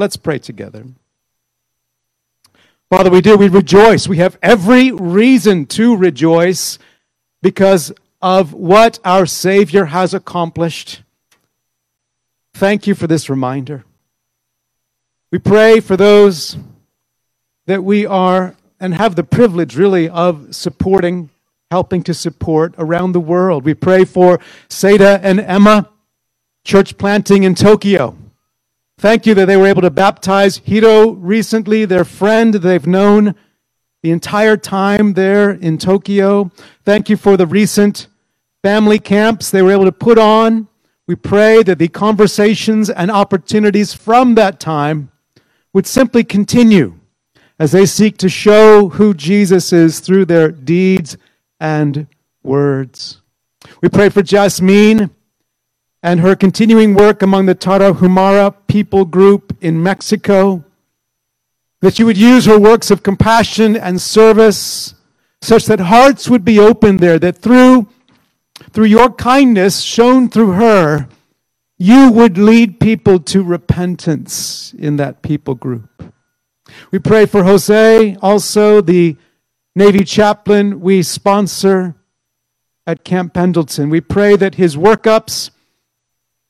Let's pray together. Father, we do. We rejoice. We have every reason to rejoice because of what our Savior has accomplished. Thank you for this reminder. We pray for those that we are and have the privilege, really, of supporting, helping to support around the world. We pray for Seda and Emma, church planting in Tokyo. Thank you that they were able to baptize Hiro recently, their friend they've known the entire time there in Tokyo. Thank you for the recent family camps they were able to put on. We pray that the conversations and opportunities from that time would simply continue as they seek to show who Jesus is through their deeds and words. We pray for Jasmine and her continuing work among the Tarahumara people group in Mexico, that she would use her works of compassion and service such that hearts would be opened there, that through, through your kindness shown through her, you would lead people to repentance in that people group. We pray for Jose, also the Navy chaplain we sponsor at Camp Pendleton. We pray that his workups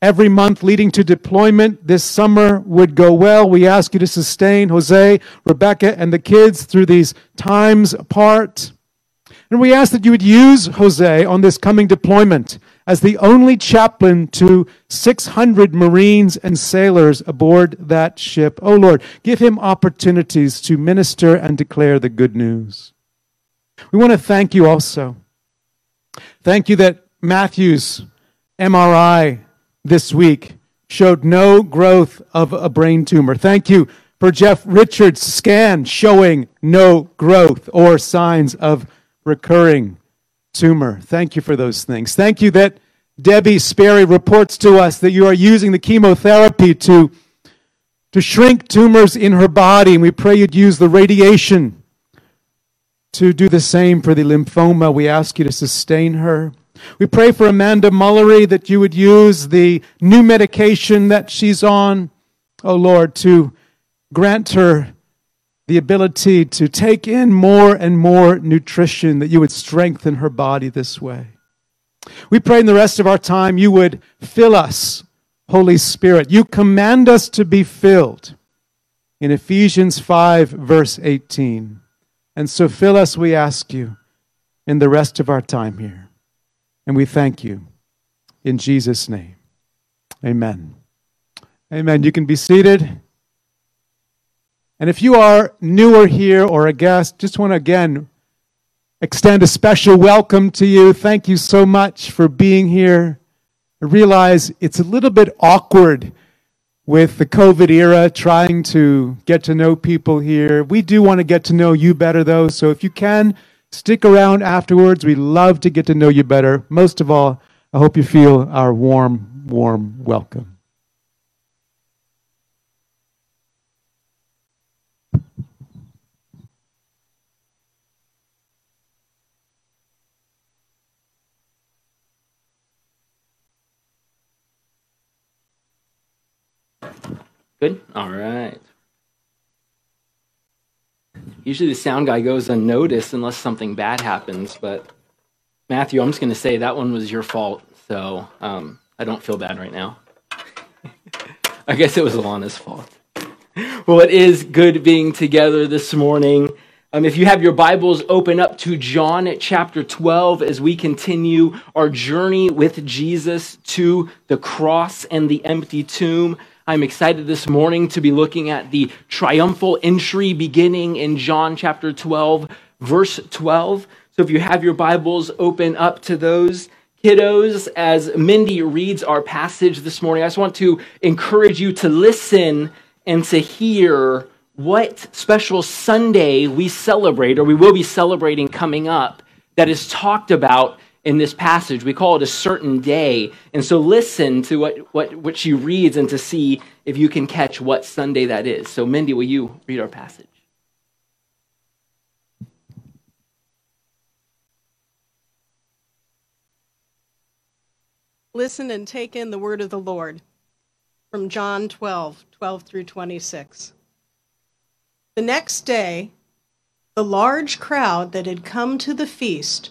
every month leading to deployment this summer would go well. We ask you to sustain Jose, Rebecca, and the kids through these times apart. And we ask that you would use Jose on this coming deployment as the only chaplain to 600 Marines and sailors aboard that ship. Oh Lord, give him opportunities to minister and declare the good news. We want to thank you also. Thank you that Matthew's MRI this week showed no growth of a brain tumor. Thank you for Jeff Richards' scan showing no growth or signs of recurring tumor. Thank you for those things. Thank you that Debbie Sperry reports to us that you are using the chemotherapy to, to shrink tumors in her body, and we pray you'd use the radiation to do the same for the lymphoma. We ask you to sustain her. We pray for Amanda Mullery that you would use the new medication that she's on, oh Lord, to grant her the ability to take in more and more nutrition, that you would strengthen her body this way. We pray in the rest of our time you would fill us, Holy Spirit. You command us to be filled in Ephesians 5, verse 18. And so fill us, we ask you, in the rest of our time here. And we thank you in Jesus' name. Amen. Amen. You can be seated. And if you are newer here or a guest, just want to again extend a special welcome to you. Thank you so much for being here. I realize it's a little bit awkward with the COVID era trying to get to know people here. We do want to get to know you better, though. So if you can, Stick around afterwards. We love to get to know you better. Most of all, I hope you feel our warm, warm welcome. Good? All right. Usually the sound guy goes unnoticed unless something bad happens, but Matthew, I'm just going to say that one was your fault, so um, I don't feel bad right now. I guess it was Alana's fault. Well, it is good being together this morning. Um, if you have your Bibles, open up to John chapter 12 as we continue our journey with Jesus to the cross and the empty tomb. I'm excited this morning to be looking at the triumphal entry beginning in John chapter 12, verse 12. So if you have your Bibles, open up to those. Kiddos, as Mindy reads our passage this morning, I just want to encourage you to listen and to hear what special Sunday we celebrate, or we will be celebrating coming up, that is talked about in this passage. We call it a certain day. And so listen to what, what, what she reads and to see if you can catch what Sunday that is. So, Mindy, will you read our passage? Listen and take in the word of the Lord. from John 12 12 through 26. The next day, the large crowd that had come to the feast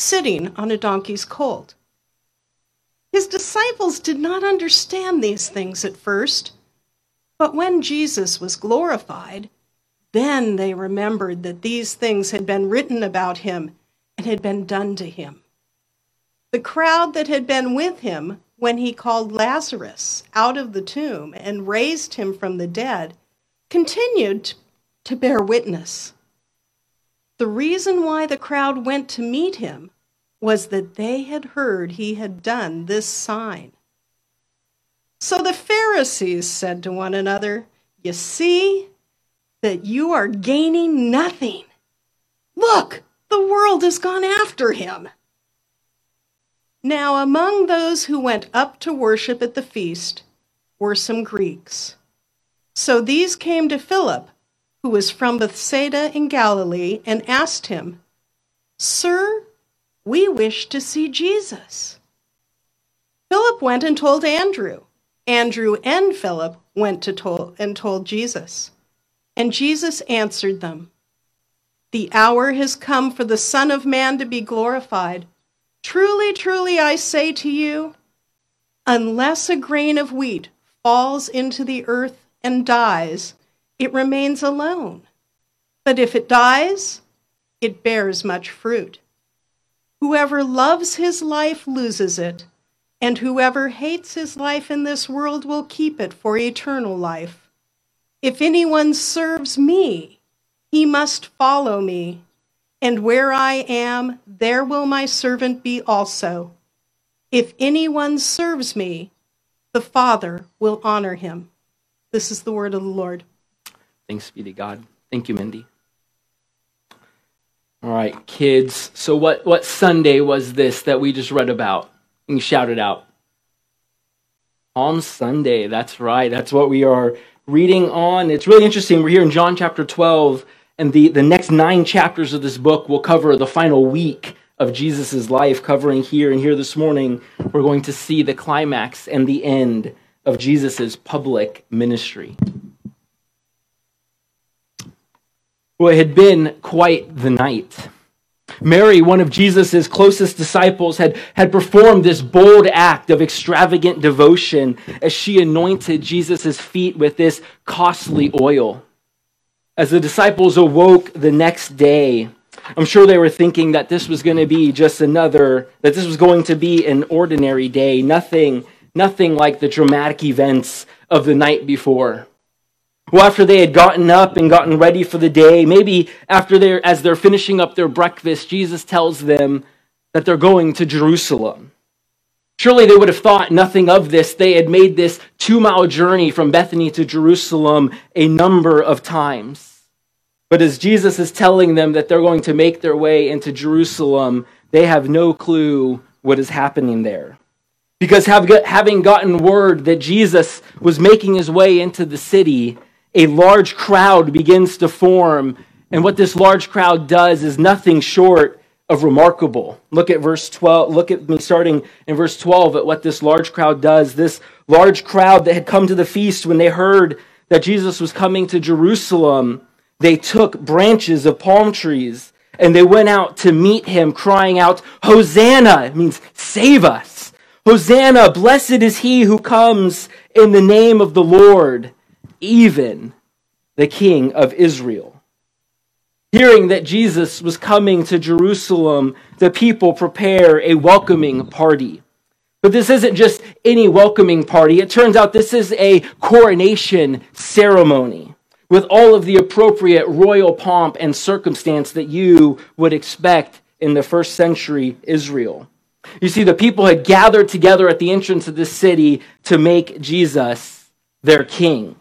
sitting on a donkey's colt. His disciples did not understand these things at first, but when Jesus was glorified, then they remembered that these things had been written about him and had been done to him. The crowd that had been with him when he called Lazarus out of the tomb and raised him from the dead continued to bear witness. The reason why the crowd went to meet him was that they had heard he had done this sign. So the Pharisees said to one another, You see that you are gaining nothing. Look, the world has gone after him. Now, among those who went up to worship at the feast were some Greeks. So these came to Philip, who was from Bethsaida in Galilee, and asked him, Sir, we wish to see Jesus. Philip went and told Andrew. Andrew and Philip went to told, and told Jesus. And Jesus answered them The hour has come for the Son of Man to be glorified. Truly, truly, I say to you, unless a grain of wheat falls into the earth and dies, it remains alone. But if it dies, it bears much fruit. Whoever loves his life loses it, and whoever hates his life in this world will keep it for eternal life. If anyone serves me, he must follow me, and where I am, there will my servant be also. If anyone serves me, the Father will honor him. This is the word of the Lord. Thanks be to God. Thank you, Mindy. All right, kids. So what, what Sunday was this that we just read about? And shout it out. Palm Sunday. That's right. That's what we are reading on. It's really interesting. We're here in John chapter 12, and the, the next nine chapters of this book will cover the final week of Jesus' life, covering here. And here this morning, we're going to see the climax and the end of Jesus' public ministry. Well, it had been quite the night. Mary, one of Jesus' closest disciples, had, had performed this bold act of extravagant devotion as she anointed Jesus' feet with this costly oil. As the disciples awoke the next day, I'm sure they were thinking that this was going to be just another, that this was going to be an ordinary day, nothing, nothing like the dramatic events of the night before. Well, after they had gotten up and gotten ready for the day, maybe after they're, as they're finishing up their breakfast, Jesus tells them that they're going to Jerusalem. Surely they would have thought nothing of this. They had made this two mile journey from Bethany to Jerusalem a number of times. But as Jesus is telling them that they're going to make their way into Jerusalem, they have no clue what is happening there. Because having gotten word that Jesus was making his way into the city, a large crowd begins to form. And what this large crowd does is nothing short of remarkable. Look at verse 12. Look at me starting in verse 12 at what this large crowd does. This large crowd that had come to the feast when they heard that Jesus was coming to Jerusalem, they took branches of palm trees and they went out to meet him, crying out, Hosanna! It means save us. Hosanna! Blessed is he who comes in the name of the Lord even the king of Israel. Hearing that Jesus was coming to Jerusalem, the people prepare a welcoming party. But this isn't just any welcoming party. It turns out this is a coronation ceremony with all of the appropriate royal pomp and circumstance that you would expect in the first century Israel. You see, the people had gathered together at the entrance of the city to make Jesus their king.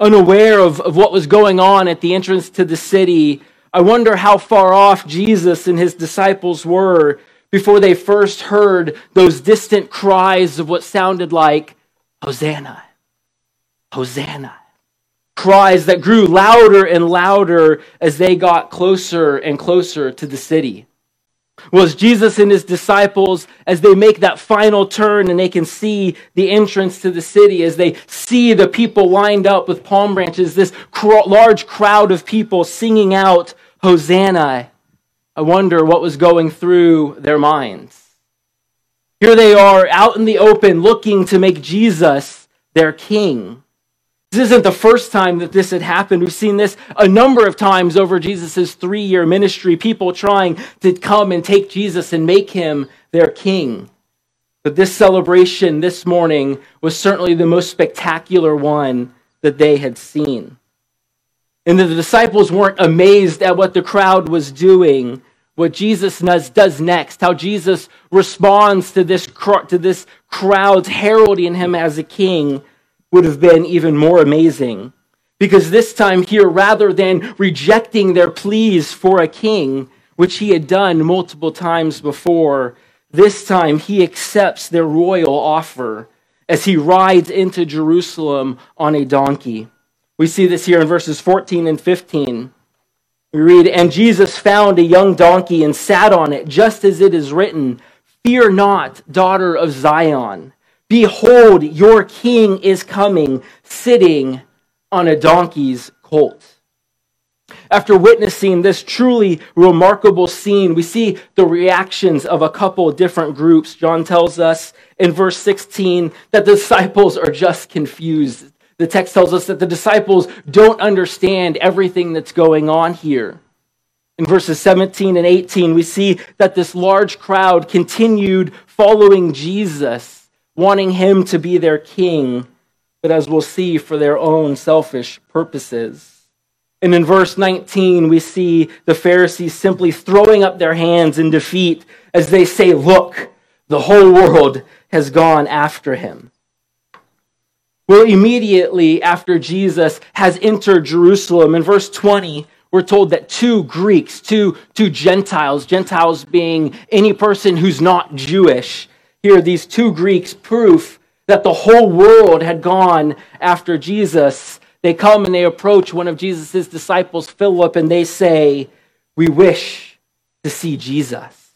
Unaware of, of what was going on at the entrance to the city, I wonder how far off Jesus and his disciples were before they first heard those distant cries of what sounded like, Hosanna, Hosanna. Cries that grew louder and louder as they got closer and closer to the city. Was Jesus and his disciples, as they make that final turn and they can see the entrance to the city, as they see the people lined up with palm branches, this large crowd of people singing out, Hosanna, I wonder what was going through their minds. Here they are out in the open looking to make Jesus their king. This isn't the first time that this had happened. We've seen this a number of times over Jesus' three year ministry, people trying to come and take Jesus and make him their king. But this celebration this morning was certainly the most spectacular one that they had seen. And the disciples weren't amazed at what the crowd was doing, what Jesus does next, how Jesus responds to this, to this crowd's heralding him as a king would have been even more amazing. Because this time here, rather than rejecting their pleas for a king, which he had done multiple times before, this time he accepts their royal offer as he rides into Jerusalem on a donkey. We see this here in verses 14 and 15. We read, And Jesus found a young donkey and sat on it, just as it is written, Fear not, daughter of Zion. Behold, your king is coming, sitting on a donkey's colt. After witnessing this truly remarkable scene, we see the reactions of a couple different groups. John tells us in verse 16 that the disciples are just confused. The text tells us that the disciples don't understand everything that's going on here. In verses 17 and 18, we see that this large crowd continued following Jesus, wanting him to be their king, but as we'll see, for their own selfish purposes. And in verse 19, we see the Pharisees simply throwing up their hands in defeat as they say, Look, the whole world has gone after him. Well, immediately after Jesus has entered Jerusalem, in verse 20, we're told that two Greeks, two, two Gentiles, Gentiles being any person who's not Jewish, here, these two Greeks, proof that the whole world had gone after Jesus. They come and they approach one of Jesus' disciples, Philip, and they say, We wish to see Jesus.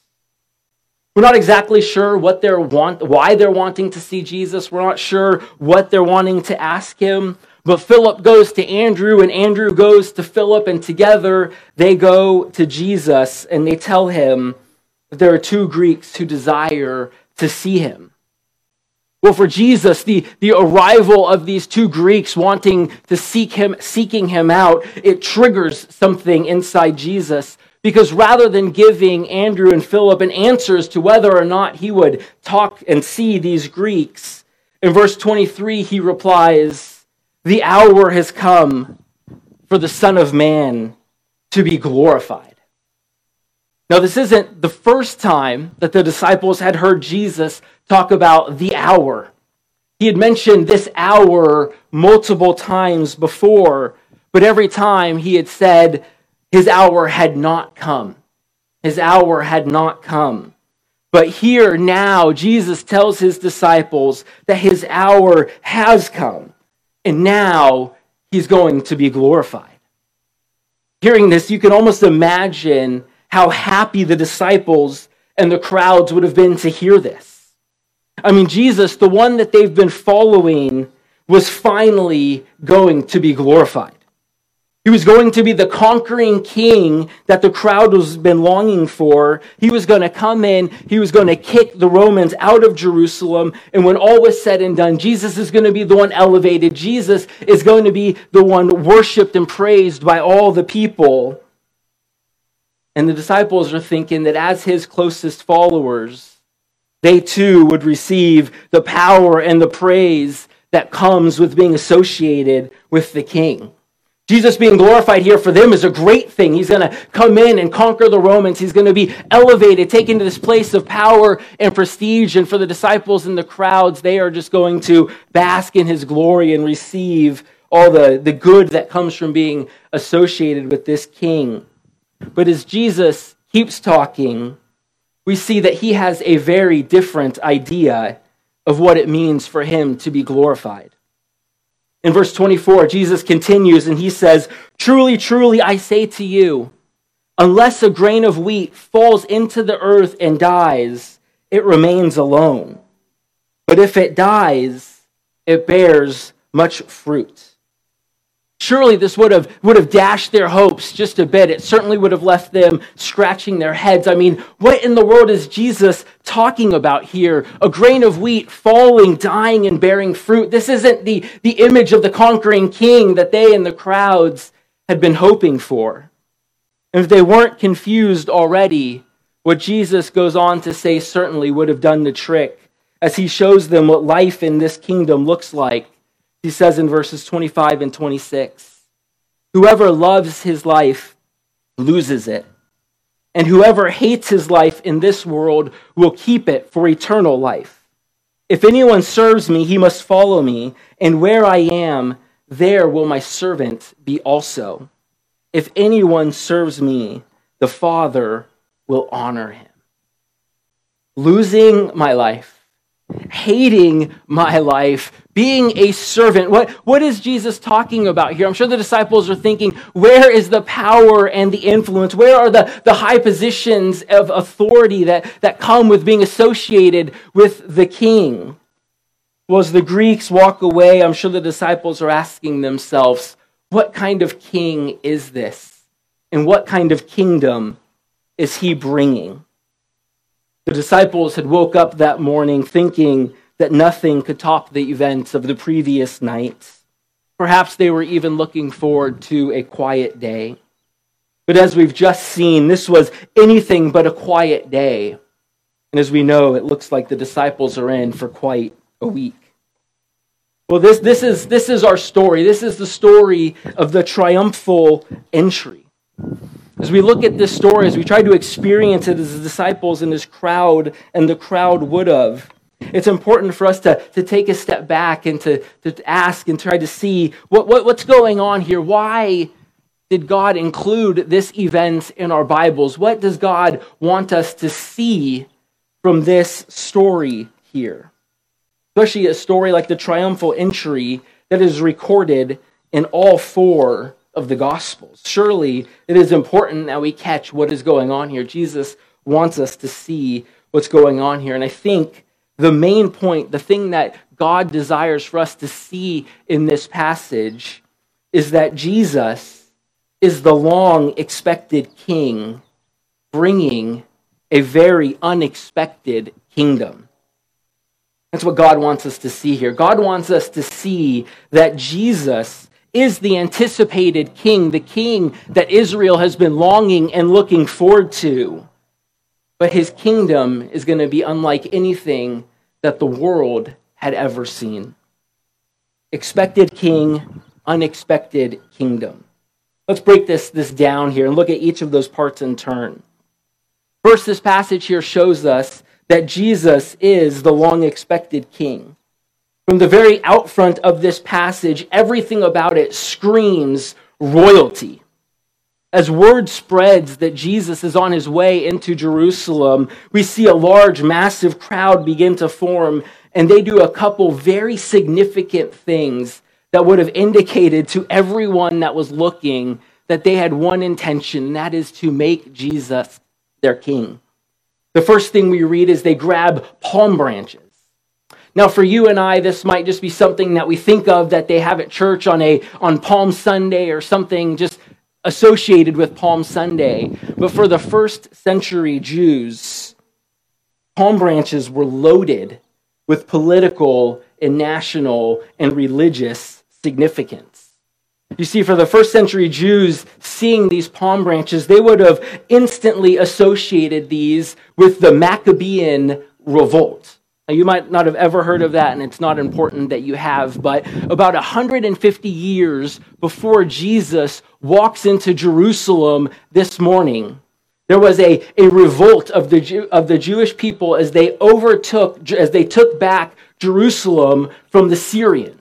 We're not exactly sure what they're want, why they're wanting to see Jesus. We're not sure what they're wanting to ask him. But Philip goes to Andrew, and Andrew goes to Philip, and together they go to Jesus and they tell him that there are two Greeks who desire to see him. Well, for Jesus, the, the arrival of these two Greeks wanting to seek him, seeking him out, it triggers something inside Jesus because rather than giving Andrew and Philip an answers to whether or not he would talk and see these Greeks, in verse 23 he replies, The hour has come for the Son of Man to be glorified. Now, this isn't the first time that the disciples had heard Jesus talk about the hour. He had mentioned this hour multiple times before, but every time he had said, his hour had not come. His hour had not come. But here now, Jesus tells his disciples that his hour has come, and now he's going to be glorified. Hearing this, you can almost imagine how happy the disciples and the crowds would have been to hear this. I mean, Jesus, the one that they've been following, was finally going to be glorified. He was going to be the conquering king that the crowd has been longing for. He was going to come in. He was going to kick the Romans out of Jerusalem. And when all was said and done, Jesus is going to be the one elevated. Jesus is going to be the one worshiped and praised by all the people. And the disciples are thinking that as his closest followers, they too would receive the power and the praise that comes with being associated with the king. Jesus being glorified here for them is a great thing. He's going to come in and conquer the Romans. He's going to be elevated, taken to this place of power and prestige. And for the disciples and the crowds, they are just going to bask in his glory and receive all the, the good that comes from being associated with this king. But as Jesus keeps talking, we see that he has a very different idea of what it means for him to be glorified. In verse 24, Jesus continues and he says, Truly, truly, I say to you, unless a grain of wheat falls into the earth and dies, it remains alone. But if it dies, it bears much fruit. Surely this would have, would have dashed their hopes just a bit. It certainly would have left them scratching their heads. I mean, what in the world is Jesus talking about here? A grain of wheat falling, dying, and bearing fruit. This isn't the, the image of the conquering king that they and the crowds had been hoping for. And if they weren't confused already, what Jesus goes on to say certainly would have done the trick as he shows them what life in this kingdom looks like he says in verses 25 and 26 Whoever loves his life loses it, and whoever hates his life in this world will keep it for eternal life. If anyone serves me, he must follow me, and where I am, there will my servant be also. If anyone serves me, the Father will honor him. Losing my life hating my life, being a servant. What, what is Jesus talking about here? I'm sure the disciples are thinking, where is the power and the influence? Where are the, the high positions of authority that, that come with being associated with the king? Well, as the Greeks walk away, I'm sure the disciples are asking themselves, what kind of king is this? And what kind of kingdom is he bringing? The disciples had woke up that morning thinking that nothing could top the events of the previous night. Perhaps they were even looking forward to a quiet day. But as we've just seen, this was anything but a quiet day. And as we know, it looks like the disciples are in for quite a week. Well, this, this, is, this is our story. This is the story of the triumphal entry. As we look at this story, as we try to experience it as the disciples and this crowd and the crowd would have, it's important for us to, to take a step back and to, to ask and try to see what, what, what's going on here. Why did God include this event in our Bibles? What does God want us to see from this story here? Especially a story like the triumphal entry that is recorded in all four of the Gospels. Surely it is important that we catch what is going on here. Jesus wants us to see what's going on here. And I think the main point, the thing that God desires for us to see in this passage, is that Jesus is the long expected king bringing a very unexpected kingdom. That's what God wants us to see here. God wants us to see that Jesus is the anticipated king, the king that Israel has been longing and looking forward to. But his kingdom is going to be unlike anything that the world had ever seen. Expected king, unexpected kingdom. Let's break this, this down here and look at each of those parts in turn. First, this passage here shows us that Jesus is the long expected king. From the very out front of this passage, everything about it screams royalty. As word spreads that Jesus is on his way into Jerusalem, we see a large, massive crowd begin to form, and they do a couple very significant things that would have indicated to everyone that was looking that they had one intention, and that is to make Jesus their king. The first thing we read is they grab palm branches. Now, for you and I, this might just be something that we think of that they have at church on, a, on Palm Sunday or something just associated with Palm Sunday. But for the first century Jews, palm branches were loaded with political and national and religious significance. You see, for the first century Jews, seeing these palm branches, they would have instantly associated these with the Maccabean revolt. You might not have ever heard of that, and it's not important that you have, but about 150 years before Jesus walks into Jerusalem this morning, there was a, a revolt of the, Jew, of the Jewish people as they overtook, as they took back Jerusalem from the Syrians.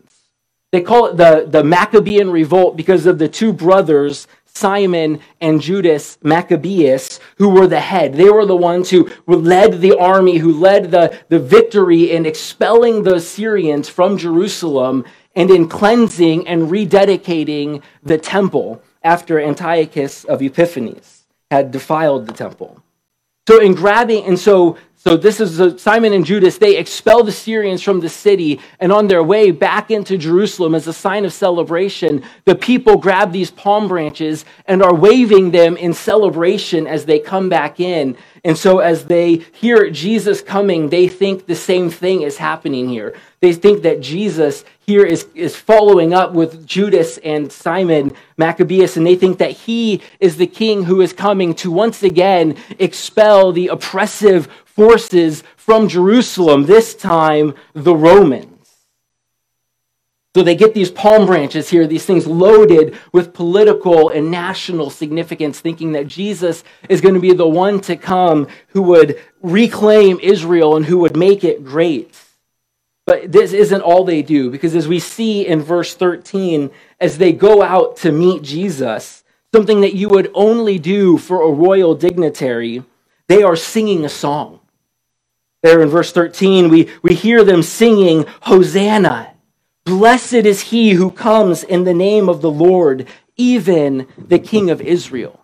They call it the, the Maccabean revolt because of the two brothers Simon and Judas Maccabeus, who were the head. They were the ones who led the army, who led the, the victory in expelling the Syrians from Jerusalem and in cleansing and rededicating the temple after Antiochus of Epiphanes had defiled the temple. So, in grabbing, and so so this is uh, Simon and Judas. They expel the Syrians from the city, and on their way back into Jerusalem as a sign of celebration, the people grab these palm branches and are waving them in celebration as they come back in. And so as they hear Jesus coming, they think the same thing is happening here. They think that Jesus here is, is following up with Judas and Simon Maccabeus, and they think that he is the king who is coming to once again expel the oppressive forces from Jerusalem, this time the Romans. So they get these palm branches here, these things loaded with political and national significance, thinking that Jesus is going to be the one to come who would reclaim Israel and who would make it great. But this isn't all they do, because as we see in verse 13, as they go out to meet Jesus, something that you would only do for a royal dignitary, they are singing a song. There in verse 13, we, we hear them singing, Hosanna. Blessed is he who comes in the name of the Lord, even the King of Israel.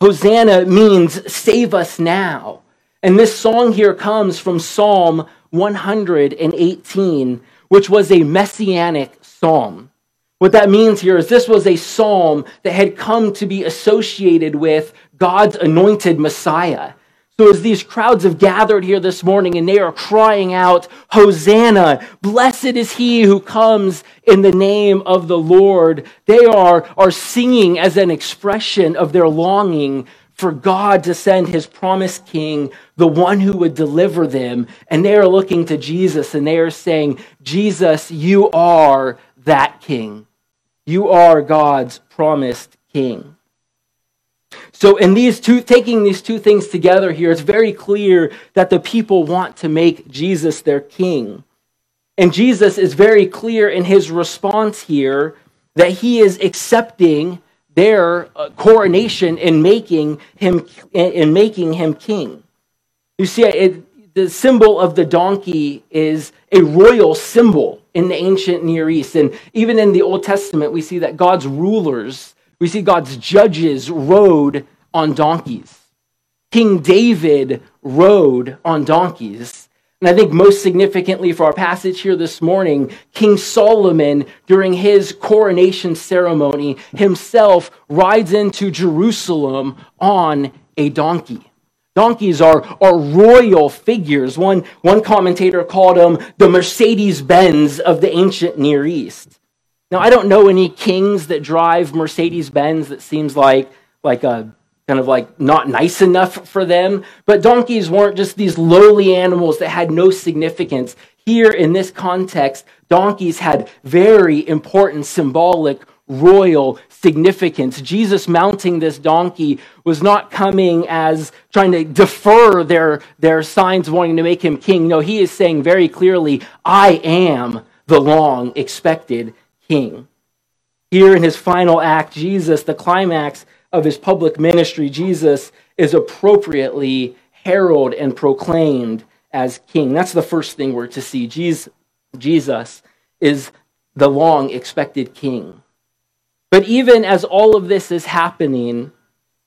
Hosanna means save us now. And this song here comes from Psalm 118, which was a messianic psalm. What that means here is this was a psalm that had come to be associated with God's anointed Messiah. So, as these crowds have gathered here this morning and they are crying out, Hosanna, blessed is he who comes in the name of the Lord, they are, are singing as an expression of their longing for God to send his promised king, the one who would deliver them. And they are looking to Jesus and they are saying, Jesus, you are that king. You are God's promised king. So, in these two, taking these two things together here, it's very clear that the people want to make Jesus their king. And Jesus is very clear in his response here that he is accepting their uh, coronation and making him in making him king. You see, it, the symbol of the donkey is a royal symbol in the ancient Near East, and even in the Old Testament, we see that God's rulers we see God's judges rode on donkeys. King David rode on donkeys. And I think most significantly for our passage here this morning, King Solomon, during his coronation ceremony, himself rides into Jerusalem on a donkey. Donkeys are, are royal figures. One, one commentator called them the Mercedes Benz of the ancient Near East. Now, I don't know any kings that drive Mercedes Benz that seems like, like a kind of like not nice enough for them. But donkeys weren't just these lowly animals that had no significance. Here in this context, donkeys had very important symbolic royal significance. Jesus mounting this donkey was not coming as trying to defer their, their signs wanting to make him king. No, he is saying very clearly, I am the long expected king. Here in his final act, Jesus, the climax of his public ministry, Jesus is appropriately heralded and proclaimed as king. That's the first thing we're to see. Jesus is the long expected king. But even as all of this is happening,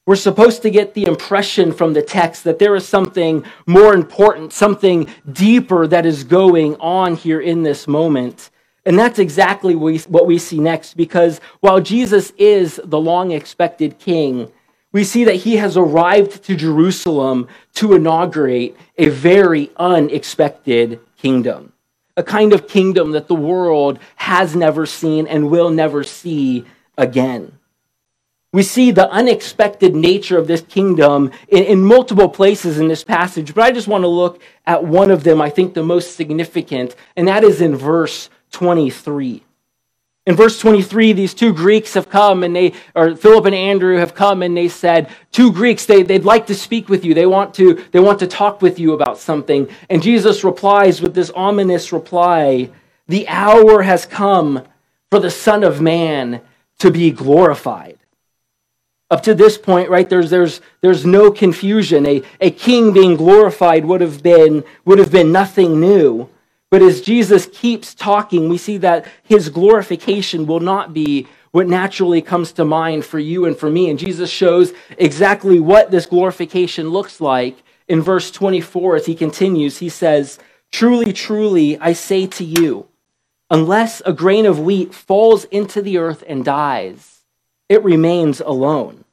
we're supposed to get the impression from the text that there is something more important, something deeper that is going on here in this moment. And that's exactly what we see next because while Jesus is the long expected king, we see that he has arrived to Jerusalem to inaugurate a very unexpected kingdom, a kind of kingdom that the world has never seen and will never see again. We see the unexpected nature of this kingdom in, in, multiple places in this passage, but I just want to look at one of them, I think the most significant, and that is in verse 23. In verse 23, these two Greeks have come and they, or Philip and Andrew have come and they said, two Greeks, they, they'd like to speak with you. They want to, they want to talk with you about something. And Jesus replies with this ominous reply, the hour has come for the Son of Man to be glorified. Up to this point, right, there's, there's, there's no confusion. A, a king being glorified would have, been, would have been nothing new. But as Jesus keeps talking, we see that his glorification will not be what naturally comes to mind for you and for me. And Jesus shows exactly what this glorification looks like in verse 24 as he continues. He says, Truly, truly, I say to you, unless a grain of wheat falls into the earth and dies, it remains alone.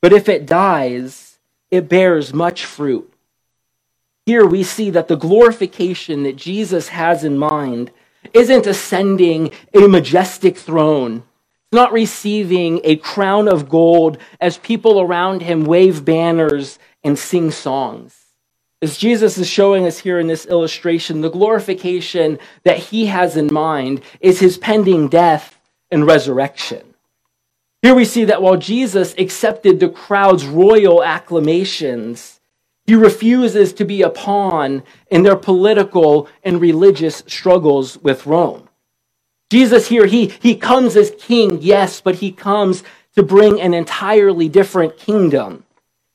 But if it dies, it bears much fruit. Here we see that the glorification that Jesus has in mind isn't ascending a majestic throne. It's not receiving a crown of gold as people around him wave banners and sing songs. As Jesus is showing us here in this illustration, the glorification that he has in mind is his pending death and resurrection. Here we see that while Jesus accepted the crowd's royal acclamations, he refuses to be a pawn in their political and religious struggles with Rome. Jesus here, he, he comes as king, yes, but he comes to bring an entirely different kingdom.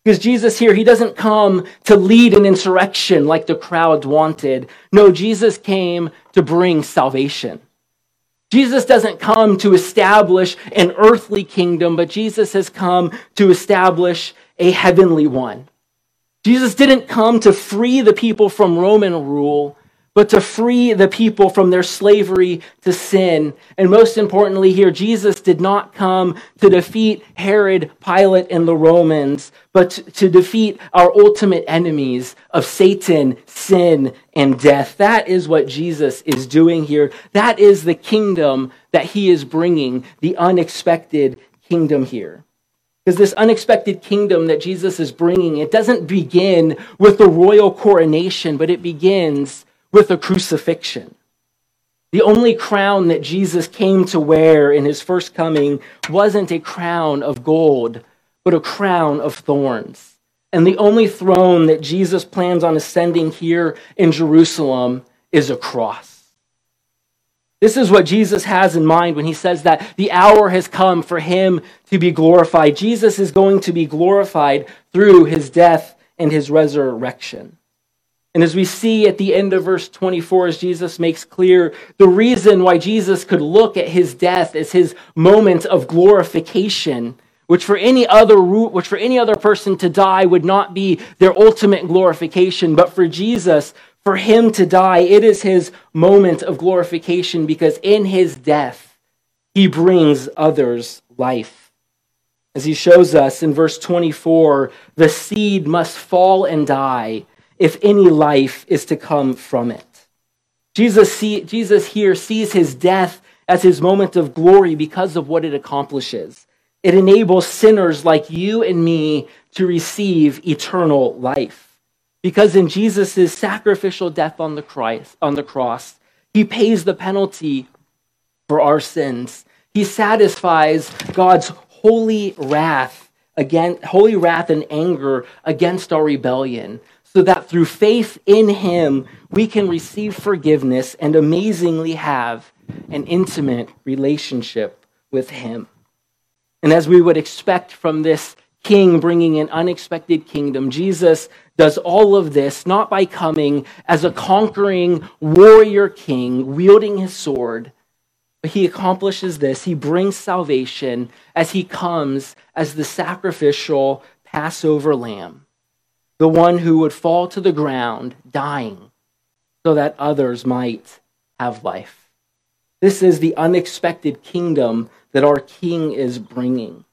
Because Jesus here, he doesn't come to lead an insurrection like the crowds wanted. No, Jesus came to bring salvation. Jesus doesn't come to establish an earthly kingdom, but Jesus has come to establish a heavenly one. Jesus didn't come to free the people from Roman rule, but to free the people from their slavery to sin. And most importantly, here, Jesus did not come to defeat Herod, Pilate, and the Romans, but to defeat our ultimate enemies of Satan, sin, and death. That is what Jesus is doing here. That is the kingdom that he is bringing, the unexpected kingdom here. Because this unexpected kingdom that Jesus is bringing, it doesn't begin with the royal coronation, but it begins with a crucifixion. The only crown that Jesus came to wear in his first coming wasn't a crown of gold, but a crown of thorns. And the only throne that Jesus plans on ascending here in Jerusalem is a cross. This is what Jesus has in mind when he says that the hour has come for him to be glorified. Jesus is going to be glorified through his death and his resurrection. And as we see at the end of verse 24, as Jesus makes clear, the reason why Jesus could look at his death as his moment of glorification, which for any other root, which for any other person to die would not be their ultimate glorification, but for Jesus, for him to die, it is his moment of glorification because in his death, he brings others life. As he shows us in verse 24, the seed must fall and die if any life is to come from it. Jesus, see, Jesus here sees his death as his moment of glory because of what it accomplishes. It enables sinners like you and me to receive eternal life. Because in Jesus' sacrificial death on the, Christ, on the cross, he pays the penalty for our sins. He satisfies God's holy wrath again, holy wrath and anger against our rebellion, so that through faith in him we can receive forgiveness and amazingly have an intimate relationship with him. And as we would expect from this king bringing an unexpected kingdom, Jesus does all of this not by coming as a conquering warrior king wielding his sword, but he accomplishes this. He brings salvation as he comes as the sacrificial Passover lamb, the one who would fall to the ground dying so that others might have life. This is the unexpected kingdom that our king is bringing.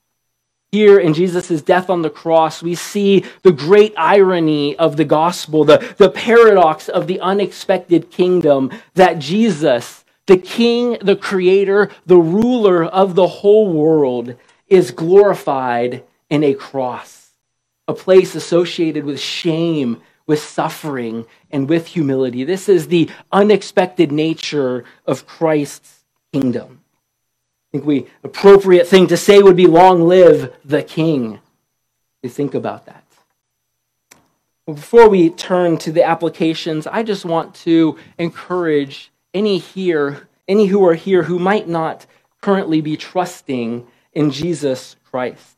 Here in Jesus' death on the cross, we see the great irony of the gospel, the, the paradox of the unexpected kingdom that Jesus, the king, the creator, the ruler of the whole world, is glorified in a cross, a place associated with shame, with suffering, and with humility. This is the unexpected nature of Christ's kingdom. Think we appropriate thing to say would be long live the king. You think about that. Before we turn to the applications, I just want to encourage any here, any who are here who might not currently be trusting in Jesus Christ.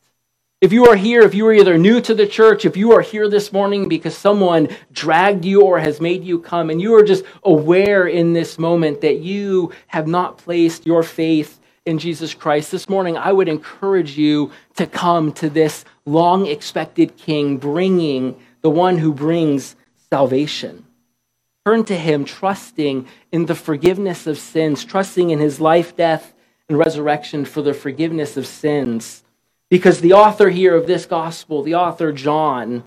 If you are here, if you are either new to the church, if you are here this morning because someone dragged you or has made you come, and you are just aware in this moment that you have not placed your faith in Jesus Christ, this morning I would encourage you to come to this long expected King, bringing the one who brings salvation. Turn to him, trusting in the forgiveness of sins, trusting in his life, death, and resurrection for the forgiveness of sins. Because the author here of this gospel, the author John,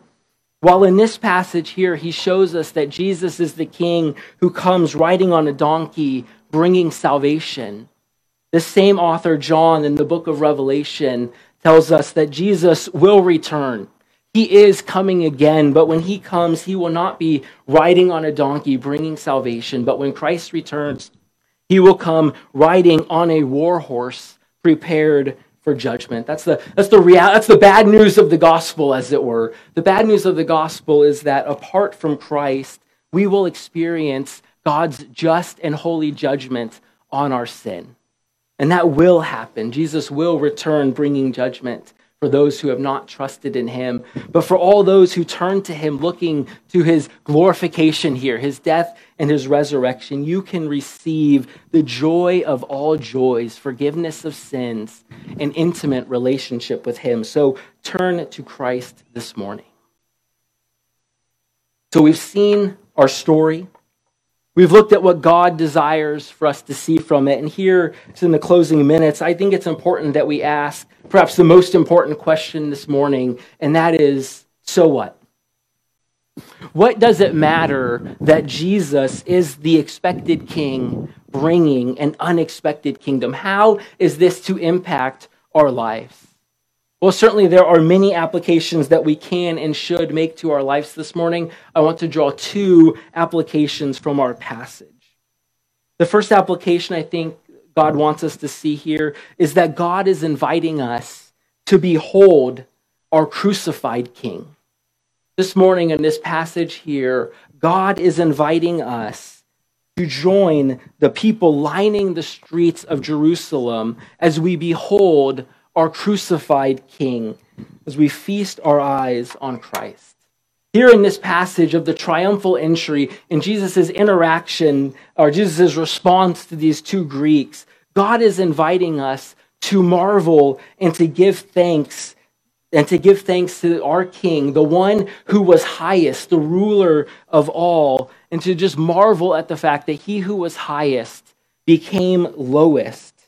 while in this passage here, he shows us that Jesus is the king who comes riding on a donkey, bringing salvation. The same author, John, in the book of Revelation, tells us that Jesus will return. He is coming again, but when he comes, he will not be riding on a donkey bringing salvation, but when Christ returns, he will come riding on a war horse prepared for judgment. That's the, that's, the real, that's the bad news of the gospel, as it were. The bad news of the gospel is that apart from Christ, we will experience God's just and holy judgment on our sin. And that will happen. Jesus will return bringing judgment for those who have not trusted in him, but for all those who turn to him looking to his glorification here, his death and his resurrection, you can receive the joy of all joys, forgiveness of sins, and intimate relationship with him. So turn to Christ this morning. So we've seen our story. We've looked at what God desires for us to see from it. And here, in the closing minutes, I think it's important that we ask perhaps the most important question this morning, and that is so what? What does it matter that Jesus is the expected king bringing an unexpected kingdom? How is this to impact our lives? Well, certainly there are many applications that we can and should make to our lives this morning. I want to draw two applications from our passage. The first application I think God wants us to see here is that God is inviting us to behold our crucified King. This morning in this passage here, God is inviting us to join the people lining the streets of Jerusalem as we behold our crucified King as we feast our eyes on Christ. Here in this passage of the triumphal entry in Jesus' interaction or Jesus' response to these two Greeks, God is inviting us to marvel and to give thanks and to give thanks to our King, the one who was highest, the ruler of all, and to just marvel at the fact that he who was highest became lowest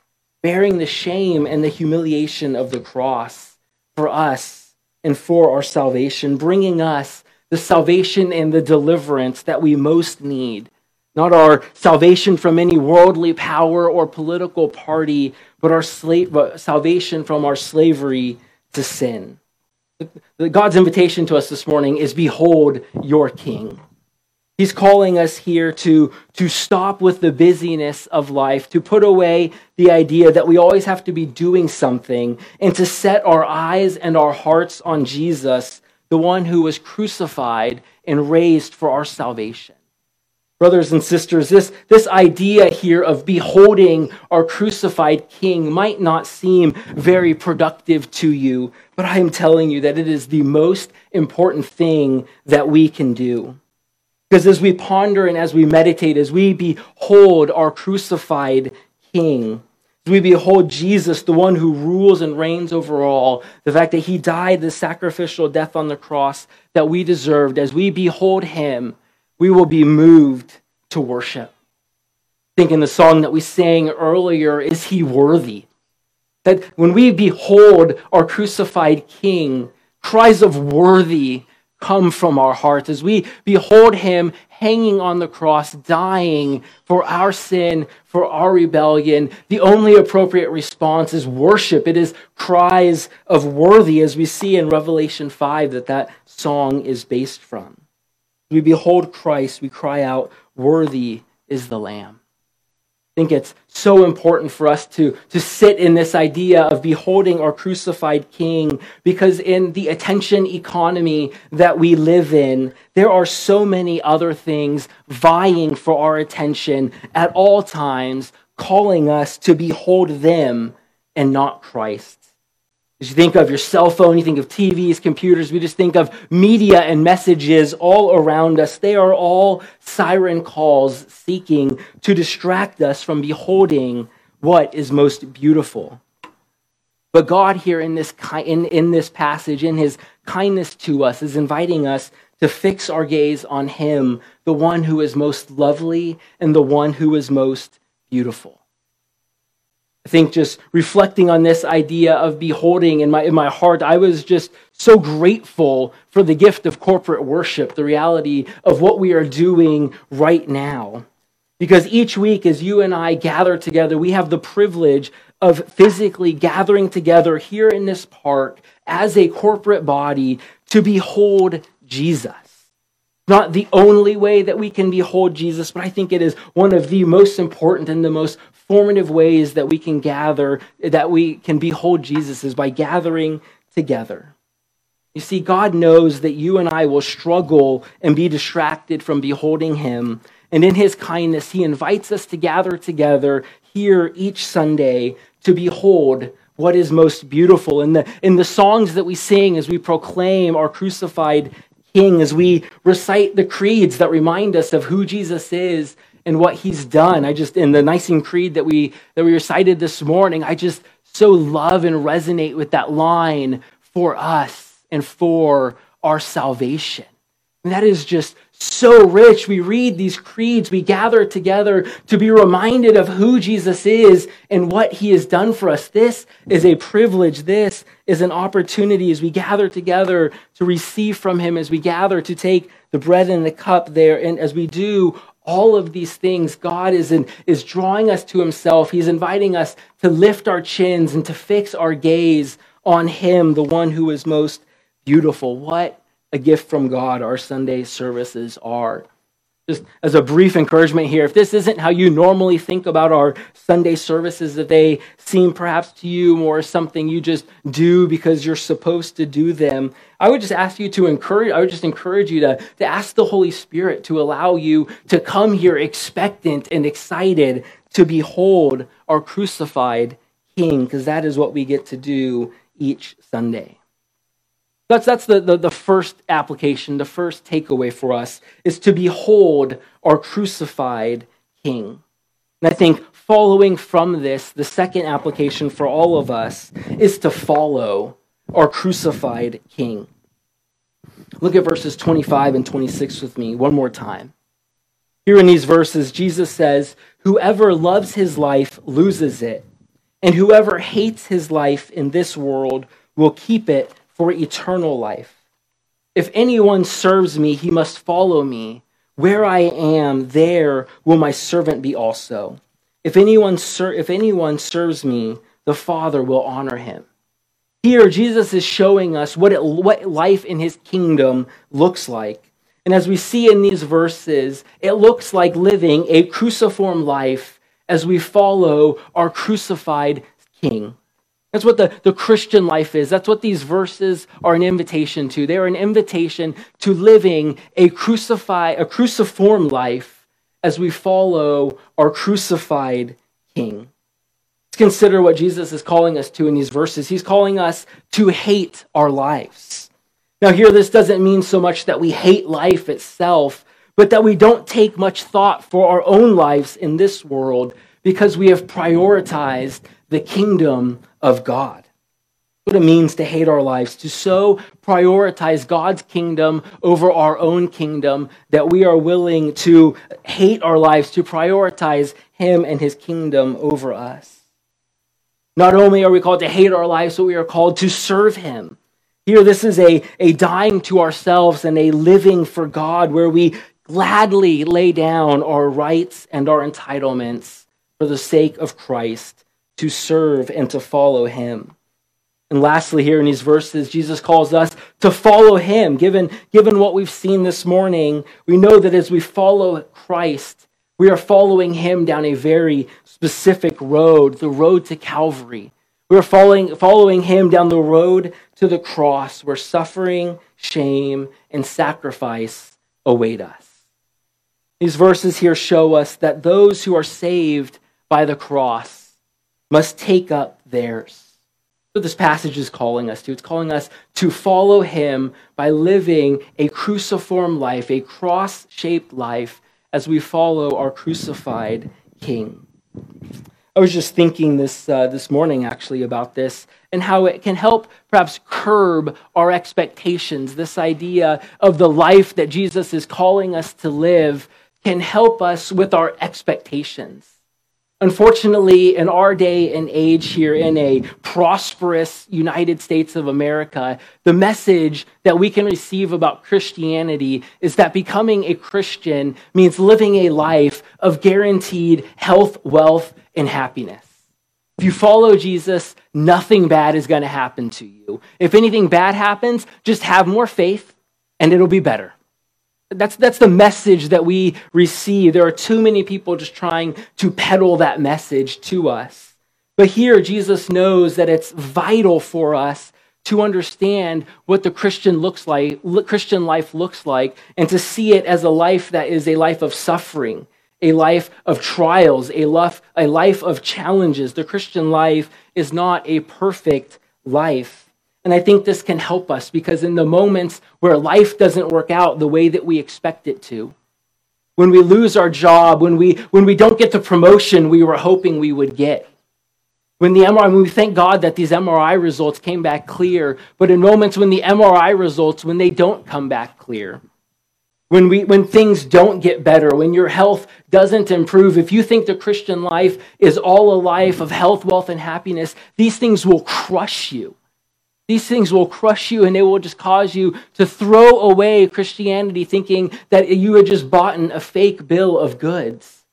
bearing the shame and the humiliation of the cross for us and for our salvation, bringing us the salvation and the deliverance that we most need. Not our salvation from any worldly power or political party, but our salvation from our slavery to sin. God's invitation to us this morning is Behold your King. He's calling us here to, to stop with the busyness of life, to put away the idea that we always have to be doing something, and to set our eyes and our hearts on Jesus, the one who was crucified and raised for our salvation. Brothers and sisters, this, this idea here of beholding our crucified King might not seem very productive to you, but I am telling you that it is the most important thing that we can do. Because as we ponder and as we meditate, as we behold our crucified King, as we behold Jesus, the one who rules and reigns over all, the fact that he died the sacrificial death on the cross that we deserved, as we behold him, we will be moved to worship. Think in the song that we sang earlier, Is He Worthy? That when we behold our crucified King, cries of worthy come from our hearts as we behold him hanging on the cross, dying for our sin, for our rebellion, the only appropriate response is worship. It is cries of worthy, as we see in Revelation 5 that that song is based from. We behold Christ, we cry out, Worthy is the Lamb. I think it's so important for us to, to sit in this idea of beholding our crucified King because, in the attention economy that we live in, there are so many other things vying for our attention at all times, calling us to behold them and not Christ. As you think of your cell phone, you think of TVs, computers, we just think of media and messages all around us. They are all siren calls seeking to distract us from beholding what is most beautiful. But God, here in this, in, in this passage, in his kindness to us, is inviting us to fix our gaze on him, the one who is most lovely and the one who is most beautiful. I think just reflecting on this idea of beholding in my, in my heart, I was just so grateful for the gift of corporate worship, the reality of what we are doing right now. Because each week, as you and I gather together, we have the privilege of physically gathering together here in this park as a corporate body to behold Jesus. Not the only way that we can behold Jesus, but I think it is one of the most important and the most formative ways that we can gather, that we can behold Jesus is by gathering together. You see, God knows that you and I will struggle and be distracted from beholding Him. And in His kindness, He invites us to gather together here each Sunday to behold what is most beautiful. In the, in the songs that we sing as we proclaim our crucified King, as we recite the creeds that remind us of who Jesus is and what he's done. I just in the Nicene Creed that we that we recited this morning, I just so love and resonate with that line for us and for our salvation. And that is just so rich. We read these creeds, we gather together to be reminded of who Jesus is and what he has done for us. This is a privilege. This is an opportunity as we gather together to receive from him, as we gather to take the bread and the cup there. And as we do, all of these things, God is, in, is drawing us to Himself. He's inviting us to lift our chins and to fix our gaze on Him, the one who is most beautiful. What a gift from God our Sunday services are just as a brief encouragement here, if this isn't how you normally think about our Sunday services, that they seem perhaps to you more something you just do because you're supposed to do them, I would just ask you to encourage, I would just encourage you to, to ask the Holy Spirit to allow you to come here expectant and excited to behold our crucified King, because that is what we get to do each Sunday. That's, that's the, the, the first application, the first takeaway for us is to behold our crucified King. And I think following from this, the second application for all of us is to follow our crucified King. Look at verses 25 and 26 with me one more time. Here in these verses, Jesus says, Whoever loves his life loses it, and whoever hates his life in this world will keep it for eternal life. If anyone serves me, he must follow me. Where I am, there will my servant be also. If anyone, ser- if anyone serves me, the Father will honor him. Here, Jesus is showing us what, it, what life in his kingdom looks like. And as we see in these verses, it looks like living a cruciform life as we follow our crucified King. That's what the, the Christian life is. That's what these verses are an invitation to. They are an invitation to living a crucified, a cruciform life as we follow our crucified King. Let's consider what Jesus is calling us to in these verses. He's calling us to hate our lives. Now, here, this doesn't mean so much that we hate life itself, but that we don't take much thought for our own lives in this world because we have prioritized the kingdom of God. What it means to hate our lives, to so prioritize God's kingdom over our own kingdom that we are willing to hate our lives, to prioritize Him and His kingdom over us. Not only are we called to hate our lives, but we are called to serve Him. Here, this is a, a dying to ourselves and a living for God where we gladly lay down our rights and our entitlements for the sake of Christ to serve and to follow him. And lastly, here in these verses, Jesus calls us to follow him. Given, given what we've seen this morning, we know that as we follow Christ, we are following him down a very specific road, the road to Calvary. We are following, following him down the road to the cross where suffering, shame, and sacrifice await us. These verses here show us that those who are saved by the cross must take up theirs what this passage is calling us to. It's calling us to follow him by living a cruciform life, a cross shaped life, as we follow our crucified King. I was just thinking this, uh, this morning actually about this and how it can help perhaps curb our expectations. This idea of the life that Jesus is calling us to live can help us with our expectations. Unfortunately, in our day and age here in a prosperous United States of America, the message that we can receive about Christianity is that becoming a Christian means living a life of guaranteed health, wealth, and happiness. If you follow Jesus, nothing bad is going to happen to you. If anything bad happens, just have more faith and it'll be better. That's, that's the message that we receive. There are too many people just trying to peddle that message to us. But here, Jesus knows that it's vital for us to understand what the Christian looks like, Christian life looks like, and to see it as a life that is a life of suffering, a life of trials, a life, a life of challenges. The Christian life is not a perfect life. And I think this can help us because in the moments where life doesn't work out the way that we expect it to, when we lose our job, when we, when we don't get the promotion we were hoping we would get, when the MRI, when we thank God that these MRI results came back clear, but in moments when the MRI results, when they don't come back clear, when, we, when things don't get better, when your health doesn't improve, if you think the Christian life is all a life of health, wealth, and happiness, these things will crush you. These things will crush you and they will just cause you to throw away Christianity thinking that you had just bought a fake bill of goods.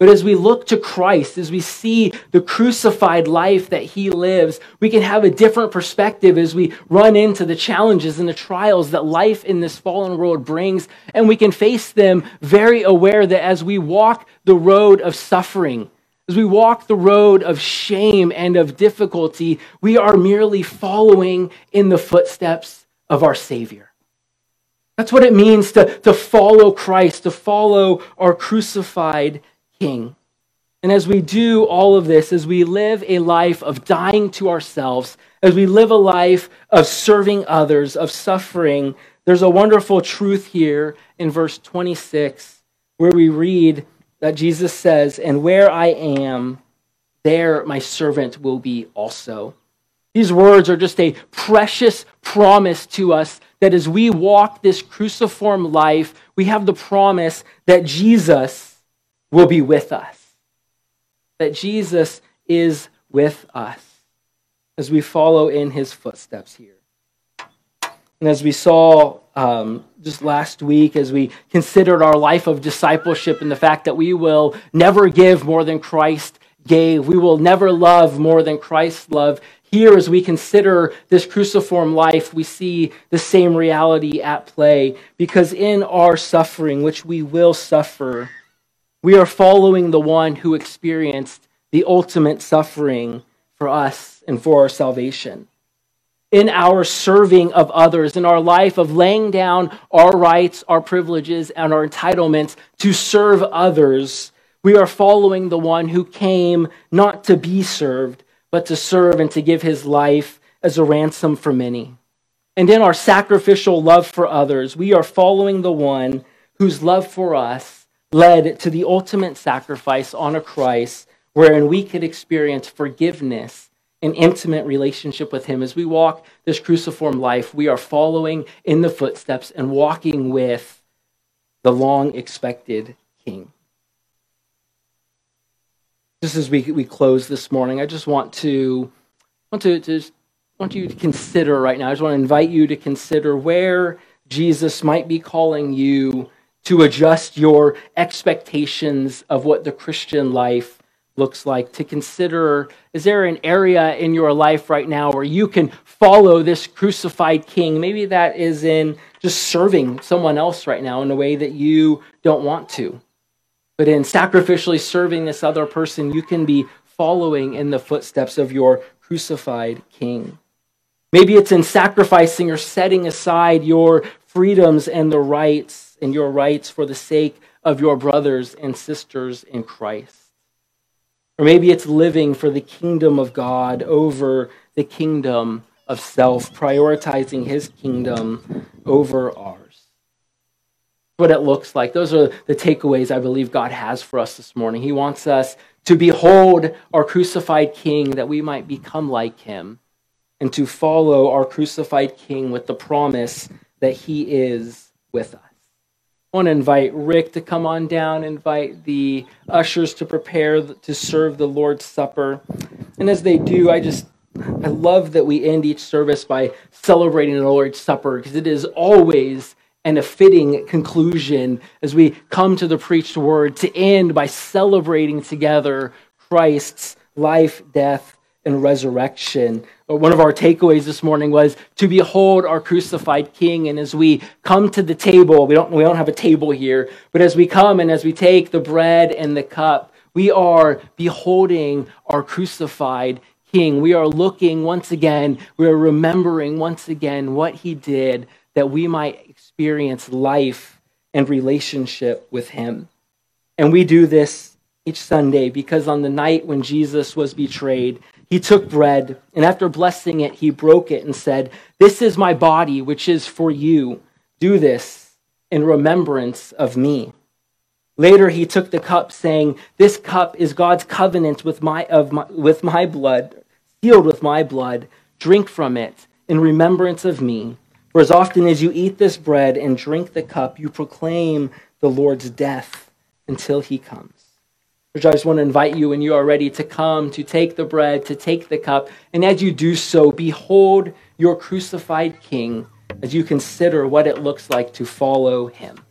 But as we look to Christ, as we see the crucified life that he lives, we can have a different perspective as we run into the challenges and the trials that life in this fallen world brings. And we can face them very aware that as we walk the road of suffering, as we walk the road of shame and of difficulty, we are merely following in the footsteps of our Savior. That's what it means to, to follow Christ, to follow our crucified King. And as we do all of this, as we live a life of dying to ourselves, as we live a life of serving others, of suffering, there's a wonderful truth here in verse 26 where we read, that Jesus says, And where I am, there my servant will be also. These words are just a precious promise to us that as we walk this cruciform life, we have the promise that Jesus will be with us. That Jesus is with us as we follow in his footsteps here. And as we saw um, just last week, as we considered our life of discipleship and the fact that we will never give more than Christ gave, we will never love more than Christ loved. Here, as we consider this cruciform life, we see the same reality at play because in our suffering, which we will suffer, we are following the one who experienced the ultimate suffering for us and for our salvation in our serving of others, in our life of laying down our rights, our privileges, and our entitlements to serve others, we are following the one who came not to be served, but to serve and to give his life as a ransom for many. And in our sacrificial love for others, we are following the one whose love for us led to the ultimate sacrifice on a Christ, wherein we could experience forgiveness an intimate relationship with Him. As we walk this cruciform life, we are following in the footsteps and walking with the long expected King. Just as we, we close this morning, I just want to want to want you to consider right now. I just want to invite you to consider where Jesus might be calling you to adjust your expectations of what the Christian life looks like, to consider is there an area in your life right now where you can follow this crucified king? Maybe that is in just serving someone else right now in a way that you don't want to. But in sacrificially serving this other person, you can be following in the footsteps of your crucified king. Maybe it's in sacrificing or setting aside your freedoms and the rights and your rights for the sake of your brothers and sisters in Christ. Or maybe it's living for the kingdom of God over the kingdom of self, prioritizing his kingdom over ours. What it looks like. Those are the takeaways I believe God has for us this morning. He wants us to behold our crucified king that we might become like him and to follow our crucified King with the promise that he is with us. I want to invite Rick to come on down, invite the ushers to prepare to serve the Lord's Supper. And as they do, I just I love that we end each service by celebrating the Lord's Supper because it is always and a fitting conclusion as we come to the preached word to end by celebrating together Christ's life, death, and resurrection. One of our takeaways this morning was to behold our crucified King. And as we come to the table, we don't, we don't have a table here, but as we come and as we take the bread and the cup, we are beholding our crucified King. We are looking once again, we are remembering once again what he did that we might experience life and relationship with him. And we do this each Sunday because on the night when Jesus was betrayed, he took bread, and after blessing it, he broke it and said, This is my body, which is for you. Do this in remembrance of me. Later, he took the cup, saying, This cup is God's covenant with my, of my, with my blood, sealed with my blood. Drink from it in remembrance of me. For as often as you eat this bread and drink the cup, you proclaim the Lord's death until he comes. I just want to invite you when you are ready to come, to take the bread, to take the cup. And as you do so, behold your crucified King as you consider what it looks like to follow him.